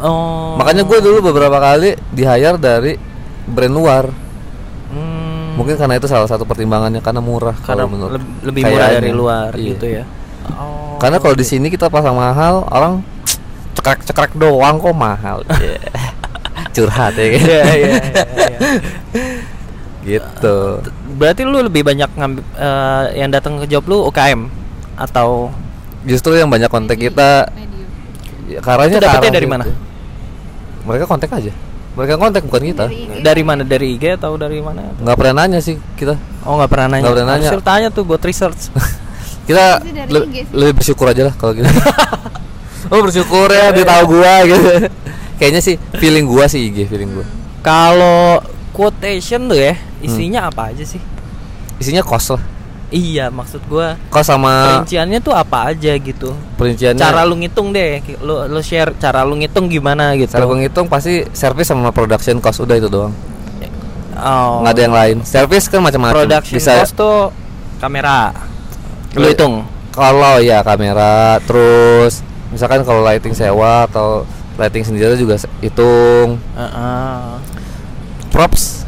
oh Makanya gue dulu beberapa kali Di hire dari Brand luar hmm, Mungkin karena itu salah satu pertimbangannya karena murah karena kalau menurut leb- lebih murah dari luar Iya. gitu ya. Oh. Karena kalau di sini kita pasang mahal, orang cekrek-cekrek doang kok mahal. Iya. Curhat ya kan. Iya, iya, iya, iya. gitu. Berarti lu lebih banyak ngambil eh, yang datang ke job lu UKM atau Justru yang banyak kontak kita Medium. ya, karena Itu dapetnya dari mana? Mereka kontak aja. Mereka kontak bukan kita. Dari IG. dari mana? Dari IG atau dari mana? Nggak pernah nanya sih kita. Oh nggak pernah nanya. Nggak pernah nanya. Harusnya tanya tuh buat research. Kita le- lebih bersyukur aja lah kalau gitu. oh bersyukur ya dia tahu gua gitu. Kayaknya sih feeling gua sih IG feeling gua. Kalau quotation tuh ya Hmm. isinya apa aja sih? Isinya kos lah. Iya maksud gua Kos sama perinciannya tuh apa aja gitu. perinciannya. Cara lu ngitung deh, lu lu share cara lu ngitung gimana gitu. Cara gua ngitung pasti service sama production cost udah itu doang. Oh. Nggak ada yang lain. Service kan macam-macam. Production Bisa cost tuh kamera. Lu hitung. kalau ya kamera terus misalkan kalau lighting sewa atau lighting sendiri juga hitung Heeh. props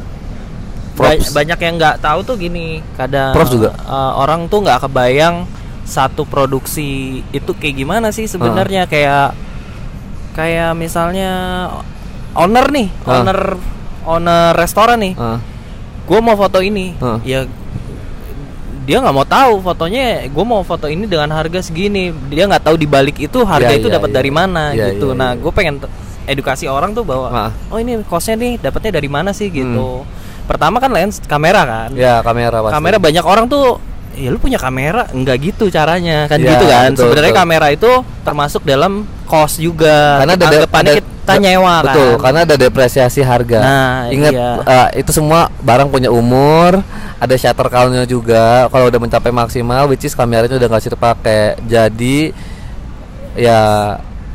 Ba- banyak yang nggak tahu tuh gini kadang Props juga? eh, orang tuh nggak kebayang satu produksi itu kayak gimana sih sebenarnya kayak kayak misalnya owner nih Ah. owner owner restoran nih Ah, gue mau foto ini Ah. ya dia nggak mau tahu fotonya gue mau foto ini dengan harga segini dia nggak tahu di balik itu harga Iya, itu iya, dapat iya. dari mana Iya, gitu iya, nah iya. gue pengen edukasi orang tuh bahwa Ah. oh ini kosnya nih dapatnya dari mana sih gitu pertama kan lens kamera kan. Ya kamera pasti. kamera banyak orang tuh ya lu punya kamera. Enggak gitu caranya. Kan Iya, gitu kan. betul, sebenarnya betul. kamera itu termasuk dalam cost juga. Karena ada anggapannya ada- kita nyewa betul kan. karena ada depresiasi harga. Nah, ingat iya. eh, itu semua barang punya umur ada shutter countnya juga. Kalau udah mencapai maksimal which is kameranya udah nggak bisa dipakai. Jadi ya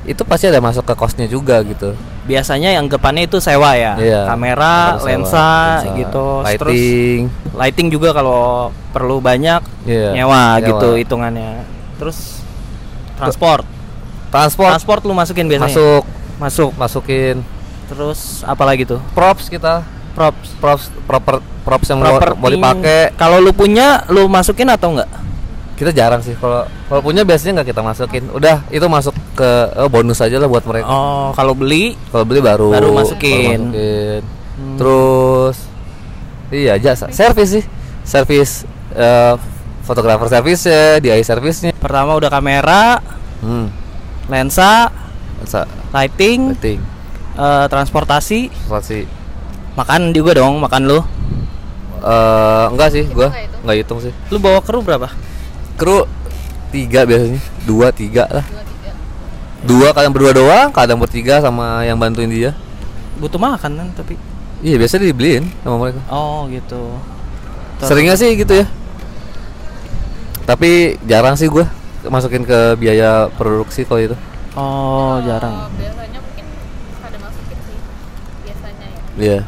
itu pasti ada masuk ke costnya juga gitu biasanya yang anggapannya itu sewa ya. Iya, kamera sewa, lensa, lensa, gitu. Terus lighting. lighting juga kalau perlu banyak Iya, nyewa, nyewa. gitu hitungannya. Terus transport. Transport. Transport lu masukin biasanya? Masuk. Masuk. Masukin. Terus apa lagi tuh? Props kita. Props. Props proper props yang mau, mau dipakai. Kalau lu punya lu masukin atau enggak? Kita jarang sih. Kalau kalau punya biasanya nggak kita masukin. Udah itu masuk ke oh, bonus aja lah buat mereka. Oh kalau beli? Kalau beli baru Baru masukin. masukin. Hmm. terus iya jasa servis sih. Servis eh, fotografer servisnya DI servisnya. Pertama udah kamera hmm. lensa Sa- lighting lighting. eh, transportasi. Transportasi. Makan juga dong makan lu. Eh enggak sih gua nggak hitung? sih. Lu bawa kru berapa? Kru tiga biasanya. Dua tiga lah. Dua, tiga. Dua kadang berdua doang kadang bertiga sama yang bantuin dia. Butuh makan kan tapi. Iya biasa dibeliin sama mereka. Oh gitu. Terus- seringnya sih gitu ya. Tapi jarang sih gua masukin ke biaya produksi kalau itu oh jarang. Kalau biasanya mungkin pada masukin sih biasanya ya. Iya.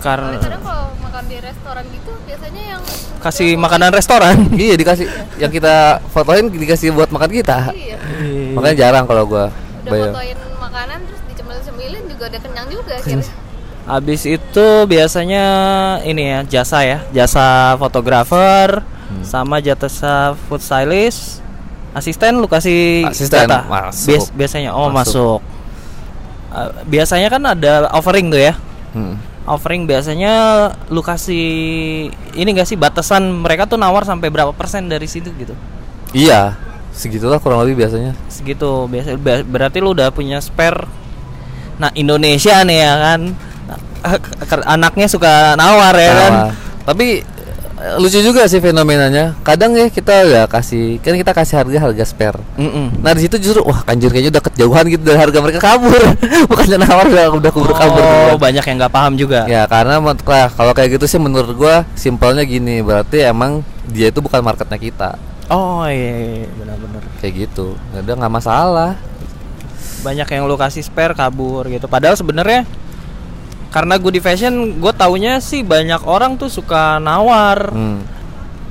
Karena Soalnya kadang kalau makan di restoran gitu biasanya yang kasih makanan restoran iya dikasih yang kita fotoin dikasih buat makan kita iya makanya jarang kalau gua udah bayar fotoin makanan terus dicemil-cemilin juga udah kenyang juga akhirnya Habis itu biasanya ini ya jasa ya, jasa fotografer Hmm. sama jasa food stylist. Asisten lu kasih Asisten, jatah? masuk. Bias- biasanya oh Masuk. masuk. Eh, biasanya kan ada offering tuh ya. Hmm. Offering biasanya lu kasih ini gak sih batasan mereka tuh nawar sampai berapa persen dari situ gitu. iya segitulah kurang lebih biasanya Segitu biasa ber- berarti lu udah punya spare. Nah, Indonesia nih ya kan. Anaknya suka nawar ya kan. Nah, tapi eh, lucu juga sih fenomenanya kadang ya kita udah kasih kan kita kasih harga harga spare Mm-mm. Nah di situ justru wah kanjur kayaknya udah kejauhan gitu dari harga mereka kabur bukannya nawar udah udah kubur kabur Oh, banyak yang nggak paham juga. ya karena lah, kalau kayak gitu sih menurut gua simpelnya gini berarti emang dia itu bukan marketnya kita Oh iya, iya, iya, benar-benar. kayak gitu nggak ada nggak masalah Banyak yang lu kasih spare kabur gitu. Padahal sebenarnya karena gue di fashion, gue taunya sih banyak orang tuh suka nawar. hmm.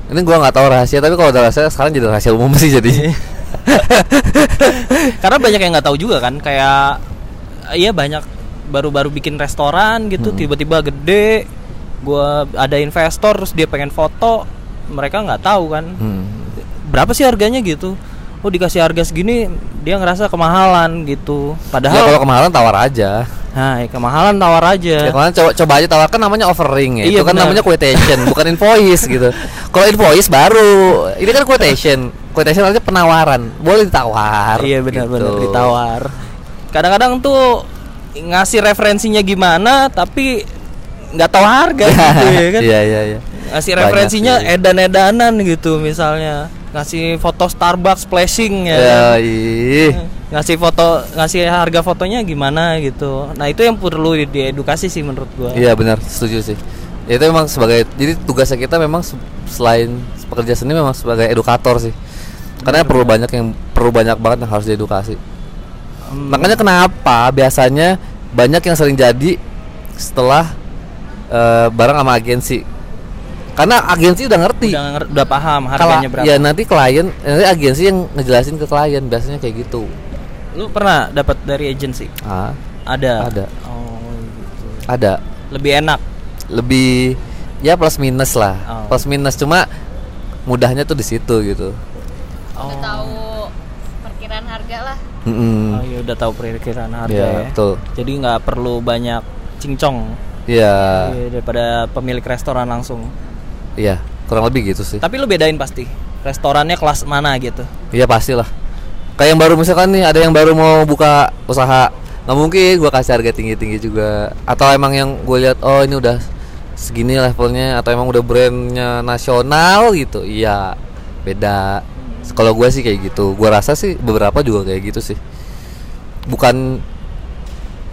ini gua nggak tahu rahasia tapi kalau udah rahasia sekarang jadi rahasia umum sih jadi karena banyak yang nggak tahu juga kan, kayak iya banyak baru-baru bikin restoran gitu, Hmm. tiba-tiba gede, gua ada investor terus dia pengen foto mereka nggak tahu kan Hmm. berapa sih harganya gitu oh dikasih harga segini dia ngerasa kemahalan gitu Ya padahal kalau kemahalan tawar aja. nah ya kemahalan tawar aja Ya kemarin coba coba aja tawarkan namanya offering ya. Iya, itu kan benar. namanya quotation, bukan invoice gitu. Kalau invoice baru, ini kan quotation. Quotation artinya penawaran. Boleh ditawar. iya benar-benar gitu. ditawar kadang-kadang tuh ngasih referensinya gimana tapi nggak tahu harga gitu ya kan Iya iya iya. ngasih Banyak referensinya edan-edanan gitu misalnya ngasih foto Starbucks flashing ya Ya, kan? ih. ngasih foto ngasih harga fotonya gimana gitu nah itu yang perlu diedukasi sih menurut gua Iya benar, setuju sih. Ya, itu memang sebagai jadi tugasnya kita memang se- selain pekerja seni memang sebagai edukator sih. Karena perlu banyak yang perlu banyak banget yang harus diedukasi. Hmm, Makanya kenapa biasanya banyak yang sering jadi setelah eh, barang sama agensi. Karena agensi udah ngerti. udah nger- udah paham Kalau harganya berapa ya nanti klien, nanti agensi yang ngejelasin ke klien biasanya kayak gitu. lu pernah dapat dari agensi Ah, ada Ada. oh gitu ada. lebih enak Lebih ya plus minus lah. Oh. Plus minus cuma mudahnya tuh di situ gitu. oh, Udah tahu perkiraan harga lah. Mm-mm. oh iya udah tahu perkiraan harga Iya, ya betul. jadi nggak perlu banyak cincong Iya, Iya, daripada pemilik restoran langsung iya, kurang lebih gitu sih. tapi lu bedain pasti restorannya kelas mana gitu Iya pastilah. Kayak yang baru misalkan nih ada yang baru mau buka usaha, nggak mungkin gua kasih harga tinggi tinggi juga. Atau emang yang gue lihat oh ini udah segini levelnya atau emang udah brandnya nasional gitu, iya beda. Kalau gue sih kayak gitu, gua rasa sih beberapa juga kayak gitu sih. Bukan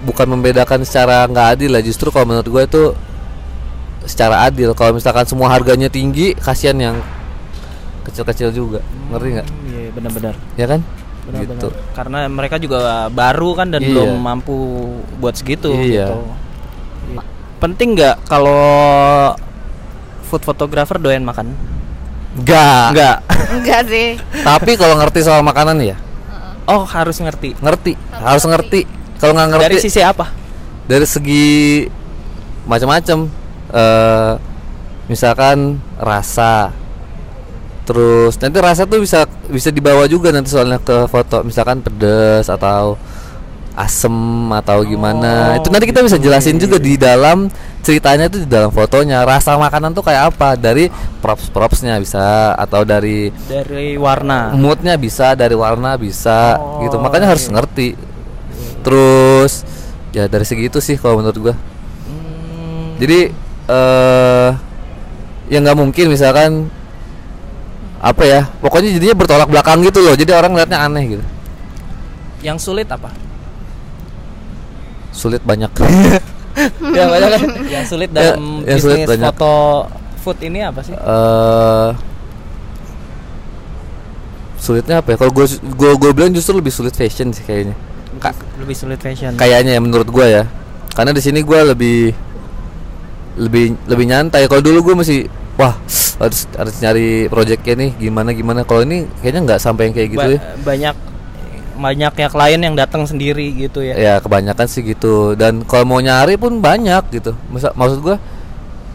bukan membedakan secara nggak adil lah, justru kalau menurut gue itu secara adil. Kalau misalkan semua harganya tinggi, kasihan yang kecil-kecil juga, ngerti nggak? Hmm, iya benar-benar Ya kan? benar-benar Gitu. karena mereka juga baru kan dan Iya. belum mampu buat segitu Iya. gitu. Iya. penting nggak kalau food photographer doyan makan Enggak. nggak Enggak sih. Tapi kalau ngerti soal makanan ya, oh harus ngerti ngerti, Harus harus ngerti. Kalau nggak ngerti dari sisi apa dari segi macam-macam eh misalkan rasa. Terus nanti rasa tuh bisa bisa dibawa juga nanti soalnya ke foto. Misalkan pedas atau asem atau gimana. Oh, itu nanti kita bisa gitu. jelasin juga di dalam ceritanya itu di dalam fotonya. Rasa makanan tuh kayak apa? Dari props propsnya bisa atau dari dari warna. moodnya bisa dari warna bisa Oh, gitu. Makanya harus iya. ngerti. Terus ya dari segi itu sih kalau menurut gua. Hmm, jadi eh ya nggak mungkin misalkan apa ya pokoknya jadinya bertolak belakang gitu loh jadi orang liatnya aneh gitu. Yang sulit apa? Sulit banyak. Ya banyak kan? Yang sulit Ya, dalam yang sulit bisnis banyak. foto food ini apa sih? Eh sulitnya apa ya? Kalau gue gue gue bilang justru lebih sulit fashion sih kayaknya. Ka- lebih sulit fashion. Kayaknya ya menurut gua ya. Karena di sini gua lebih lebih lebih nyantai. Kalau dulu gua masih wah harus harus nyari proyeknya nih gimana gimana. Kalau ini kayaknya nggak sampai yang kayak gitu Ba- ya. banyak banyak ya klien yang datang sendiri gitu ya. Ya kebanyakan sih gitu. Dan kalau mau nyari pun banyak gitu. Masa, maksud gua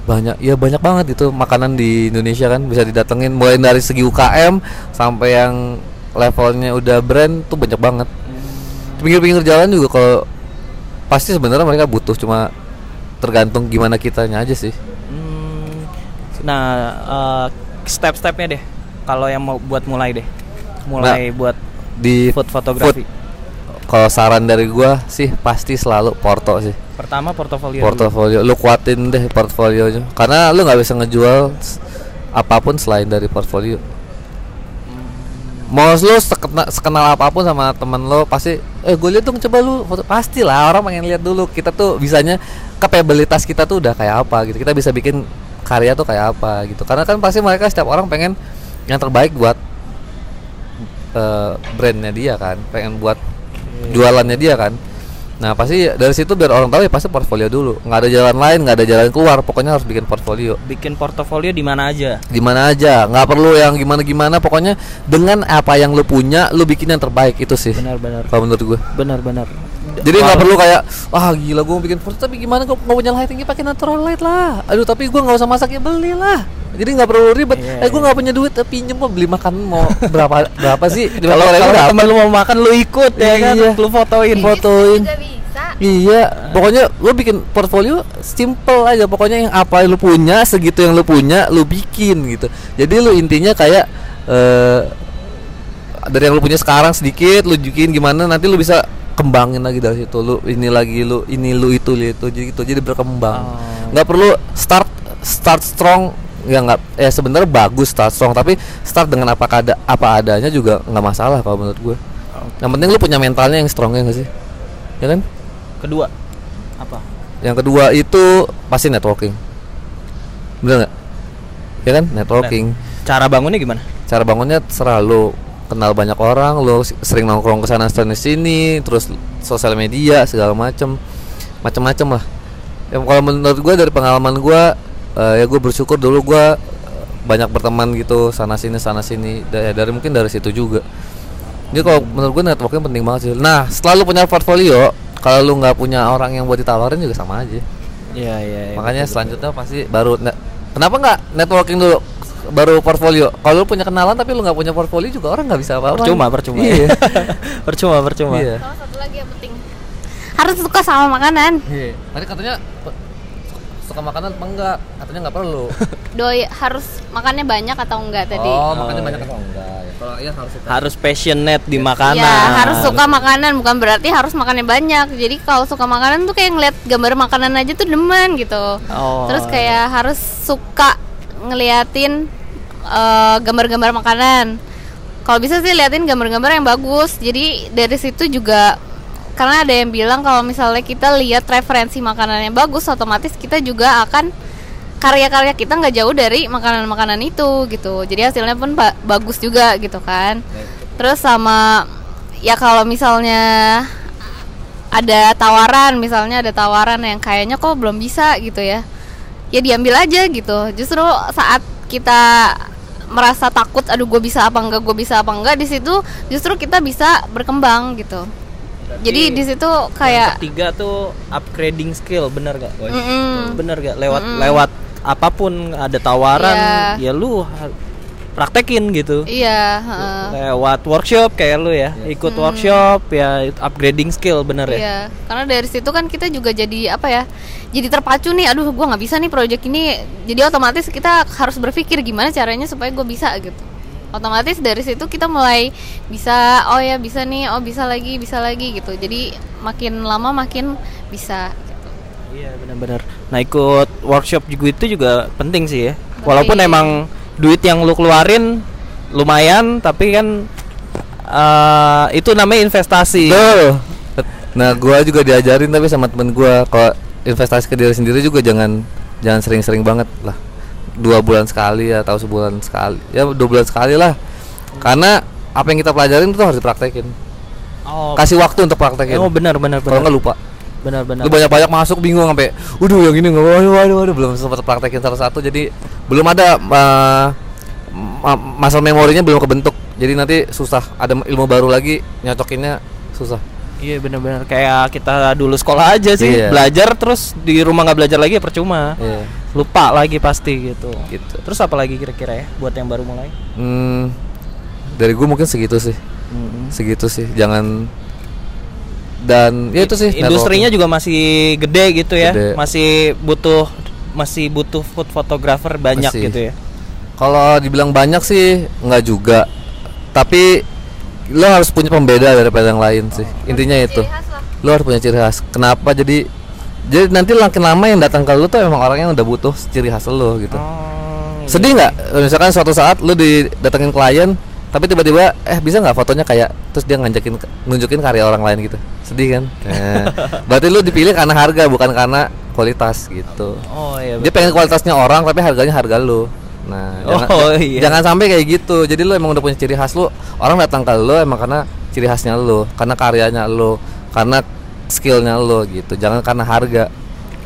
banyak ya banyak banget itu makanan di Indonesia kan bisa didatengin. Mulai dari segi UKM sampai yang levelnya udah brand tuh banyak banget. Di pinggir-pinggir jalan juga kalau pasti sebenarnya mereka butuh cuma tergantung gimana kitanya aja sih. Hmm, nah eh, step-stepnya deh. Kalau yang mau buat mulai deh. Mulai buat di food fotografi. kalau saran dari gua sih pasti selalu porto sih. Pertama portofolio dulu. portofolio. Lu kuatin deh portofolionya karena lu nggak bisa ngejual apa pun selain dari portfolio. Mau lu sekenal, sekenal apa pun sama temen lo pasti eh gue lihat dong coba lu foto pasti lah orang pengen lihat dulu kita tuh bisanya kapabilitas kita tuh udah kayak apa gitu. Kita bisa bikin karya tuh kayak apa gitu. Karena kan pasti mereka setiap orang pengen yang terbaik buat eh, brandnya dia kan pengen buat jualannya dia kan nah pasti dari situ biar orang tahu ya pasti portfolio dulu. Nggak ada jalan lain nggak ada jalan keluar pokoknya harus bikin portfolio. Bikin portofolio di mana aja? Di mana aja. Nggak perlu yang gimana gimana pokoknya dengan apa yang lu punya lu bikin yang terbaik itu sih. Benar-benar kalau menurut gue benar-benar Jadi nggak perlu kayak wah gila gue mau bikin foto tapi gimana gue nggak punya lightingnya pakai natural light lah. Aduh tapi gue nggak usah masak ya beli lah. Jadi nggak perlu ribet. Iya, eh gue nggak punya duit, eh, pinjem mau beli makan mau berapa berapa sih? Kalau kalau temen lu mau makan lu ikut ya kan, Iya. lu fotoin. fotoin. juga bisa Iya, pokoknya lu bikin portfolio simple aja. Pokoknya yang apa yang lu punya, segitu yang lu punya, lu bikin gitu. Jadi lu intinya kayak eh dari yang lu punya sekarang sedikit, lu bikin gimana nanti lu bisa kembangin lagi dari situ. Lu ini lagi lu ini lu itu lu itu jadi gitu. Jadi berkembang. Oh. nggak perlu start start strong ya nggak ya sebenarnya bagus start strong tapi start dengan apa ada apa adanya juga nggak masalah kalau menurut gue yang penting lu punya mentalnya yang strongnya nggak sih ya kan Kedua apa? yang kedua itu pasti networking. Bener nggak? Ya kan networking. Cara bangunnya gimana? Cara bangunnya serah lu kenal banyak orang, lu s- sering nongkrong ke sana sana sini, terus sosial media segala macem, macem-macem lah. Ya kalau menurut gua dari pengalaman gua, eh, ya gue bersyukur dulu gua eh, banyak berteman gitu sana sini sana sini Da- ya dari mungkin dari situ juga. Jadi kalau menurut gue networking penting banget sih. Nah, setelah lu punya portfolio, kalau lu nggak punya orang yang buat ditawarin juga sama aja. Iya iya. iya, Makanya betul, selanjutnya pasti baru ne- kenapa nggak networking dulu baru portfolio. Kalau lu punya kenalan tapi lu nggak punya portfolio juga orang nggak bisa apa-apa. Percuma percuma. Iya. percuma percuma. Iya. sama satu lagi yang penting harus suka sama makanan Iya. Tadi katanya suka makanan apa enggak? Katanya nggak perlu. doi harus makannya banyak atau enggak tadi Oh, Oh, makannya iya. banyak atau enggak? Ya, Kalau iya harus suka. Harus passionate di makanan. Ya harus suka makanan bukan berarti harus makannya banyak. Jadi kalau suka makanan tuh kayak ngeliat gambar makanan aja tuh demen gitu. Oh. Terus kayak harus suka ngeliatin eh, gambar-gambar makanan. Kalau bisa sih liatin gambar-gambar yang bagus. Jadi dari situ juga karena ada yang bilang kalau misalnya kita lihat referensi makanan yang bagus, otomatis kita juga akan karya-karya kita nggak jauh dari makanan-makanan itu gitu. Jadi hasilnya pun ba- bagus juga gitu kan. Terus sama ya kalau misalnya ada tawaran, misalnya ada tawaran yang kayaknya kok belum bisa gitu ya. Ya diambil aja gitu. Justru saat kita merasa takut, aduh gue bisa apa enggak, gue bisa apa enggak di situ justru kita bisa berkembang gitu. Jadi di situ kayak ketiga tuh upgrading skill, bener gak? Mm-mm. Bener gak? Lewat lewat apa pun ada tawaran, Iya. ya lu praktekin gitu. iya, heeh. Lewat workshop kayak lu ya, ikut workshop ya upgrading skill bener ya. Iya, karena dari situ kan kita juga jadi apa ya? Jadi terpacu nih, aduh gua nggak bisa nih project ini. Jadi otomatis kita harus berpikir gimana caranya supaya gue bisa gitu. Otomatis dari situ kita mulai bisa, oh ya bisa nih, oh bisa lagi, bisa lagi gitu. Jadi makin lama makin bisa. Gitu. Iya benar-benar. Nah ikut workshop juga itu juga penting sih ya. Walaupun emang duit yang lu keluarin lumayan, tapi kan eh itu namanya investasi. Betul. Nah, gua juga diajarin tapi sama temen gua kalau investasi ke diri sendiri juga jangan jangan sering-sering banget lah. Dua bulan sekali ya, atau sebulan sekali. Ya dua bulan sekali lah. Karena apa yang kita pelajarin itu harus dipraktekin. Oh, Kasih waktu untuk praktekin. oh benar benar Kalau nggak lupa. Benar benar. Lu banyak-banyak masuk bingung sampai waduh yang ini nggak waduh waduh waduh belum sempat praktekin satu-satu jadi belum ada uh, ma- muscle memorinya belum kebentuk. Jadi nanti susah ada ilmu baru lagi nyocokinnya susah. Iya benar-benar kayak kita dulu sekolah aja sih, Iya. belajar terus di rumah nggak belajar lagi ya percuma. Iya. Lupa lagi pasti gitu. Gitu. Terus apa lagi kira-kira ya buat yang baru mulai? Hmm, dari gue mungkin segitu sih, Mm-mm. segitu sih. Jangan dan ya itu sih. Industrinya juga masih gede gitu ya. Gede. Masih butuh masih butuh food photographer banyak Masih. gitu ya. Kalau dibilang banyak sih nggak juga, tapi lo harus punya pembeda daripada yang lain sih. Intinya itu. Lo harus punya ciri khas. Kenapa jadi jadi nanti makin lama yang datang ke lo tuh emang orang yang udah butuh ciri khas lo gitu. Oh, Sedih nggak? Misalkan suatu saat lo didatengin klien, tapi tiba-tiba eh bisa nggak fotonya kayak terus dia ngajakin nunjukin karya orang lain gitu. Sedih kan? Nah, berarti lo dipilih karena harga bukan karena kualitas gitu. Oh iya. Dia pengen kualitasnya orang tapi harganya harga lo. Nah, jangan, Oh, ja- iya. jangan sampai kayak gitu. Jadi lo emang udah punya ciri khas lo. Orang datang ke lo emang karena ciri khasnya lo, karena karyanya lo, karena skillnya lo gitu. Jangan karena harga.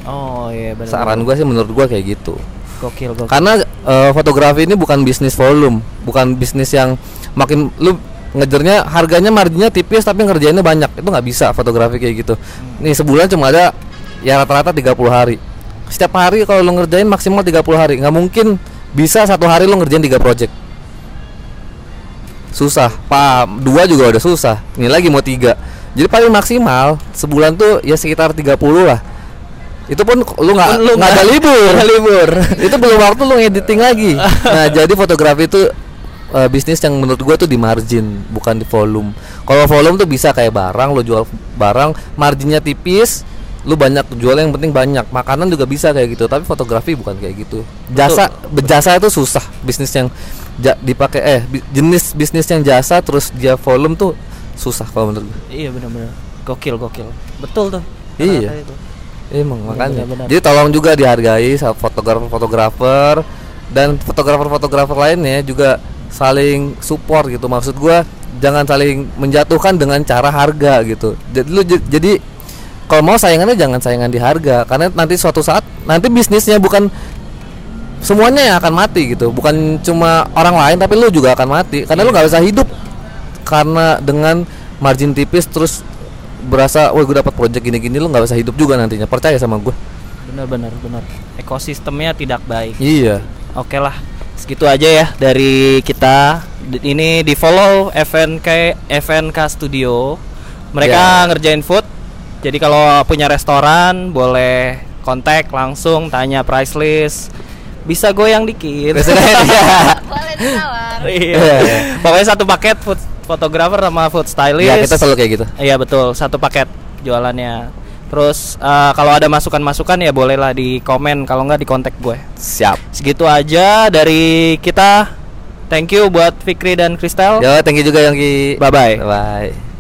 Oh iya benar. Saran gue sih menurut gue kayak gitu. Gokil gokil. Karena eh, fotografi ini bukan bisnis volume, bukan bisnis yang makin lu ngejarnya harganya marginnya tipis tapi ngerjainnya banyak itu nggak bisa fotografi kayak gitu nih sebulan cuma ada ya rata-rata 30 hari setiap hari kalau lo ngerjain maksimal 30 hari nggak mungkin bisa satu hari lo ngerjain tiga project. Susah. Pak dua juga udah susah. Ini lagi mau tiga. Jadi paling maksimal sebulan tuh ya sekitar 30 lah. Itu pun lu nggak lu nggak ada libur. nggak libur. itu belum waktu lu ngediting lagi. Nah jadi fotografi itu eh, bisnis yang menurut gua tuh di margin bukan di volume. Kalau volume tuh bisa kayak barang lu jual barang marginnya tipis lu banyak jual yang penting banyak makanan juga bisa kayak gitu tapi fotografi bukan kayak gitu jasa berjasa itu susah bisnis yang ja- dipakai eh bi- jenis bisnis yang jasa terus dia volume tuh susah kalau menurut gua Iya benar-benar. Gokil gokil. Betul tuh. Iya. itu. Emang makanya. benar. Jadi tolong juga dihargai sama fotografer-fotografer dan fotografer-fotografer lainnya juga saling support gitu. Maksud gua jangan saling menjatuhkan dengan cara harga gitu. Jadi lu jadi kalau mau saingannya jangan saingan di harga karena nanti suatu saat nanti bisnisnya bukan semuanya yang akan mati gitu. Bukan cuma orang lain tapi lu juga akan mati karena lu nggak bisa hidup karena dengan margin tipis terus berasa wah gue dapat project gini-gini lu nggak bisa hidup juga nantinya percaya sama gue Benar-benar benar. Ekosistemnya tidak baik. iya Oke lah, segitu aja ya dari kita. Ini di follow FNK FNK Studio. Mereka Ya. ngerjain food. Jadi kalau punya restoran boleh kontak langsung tanya price list. Bisa goyang dikit. Boleh ditawar. Iya. Iya. Pokoknya satu paket food fotografer sama food stylist. ya kita selalu kayak gitu Iya betul, satu paket jualannya. Terus eh, kalau ada masukan-masukan ya bolehlah di komen, kalau nggak di kontak gue. siap Segitu aja dari kita. Thank you buat Fikri dan Kristel. ya thank you juga yang ki Bye bye. bye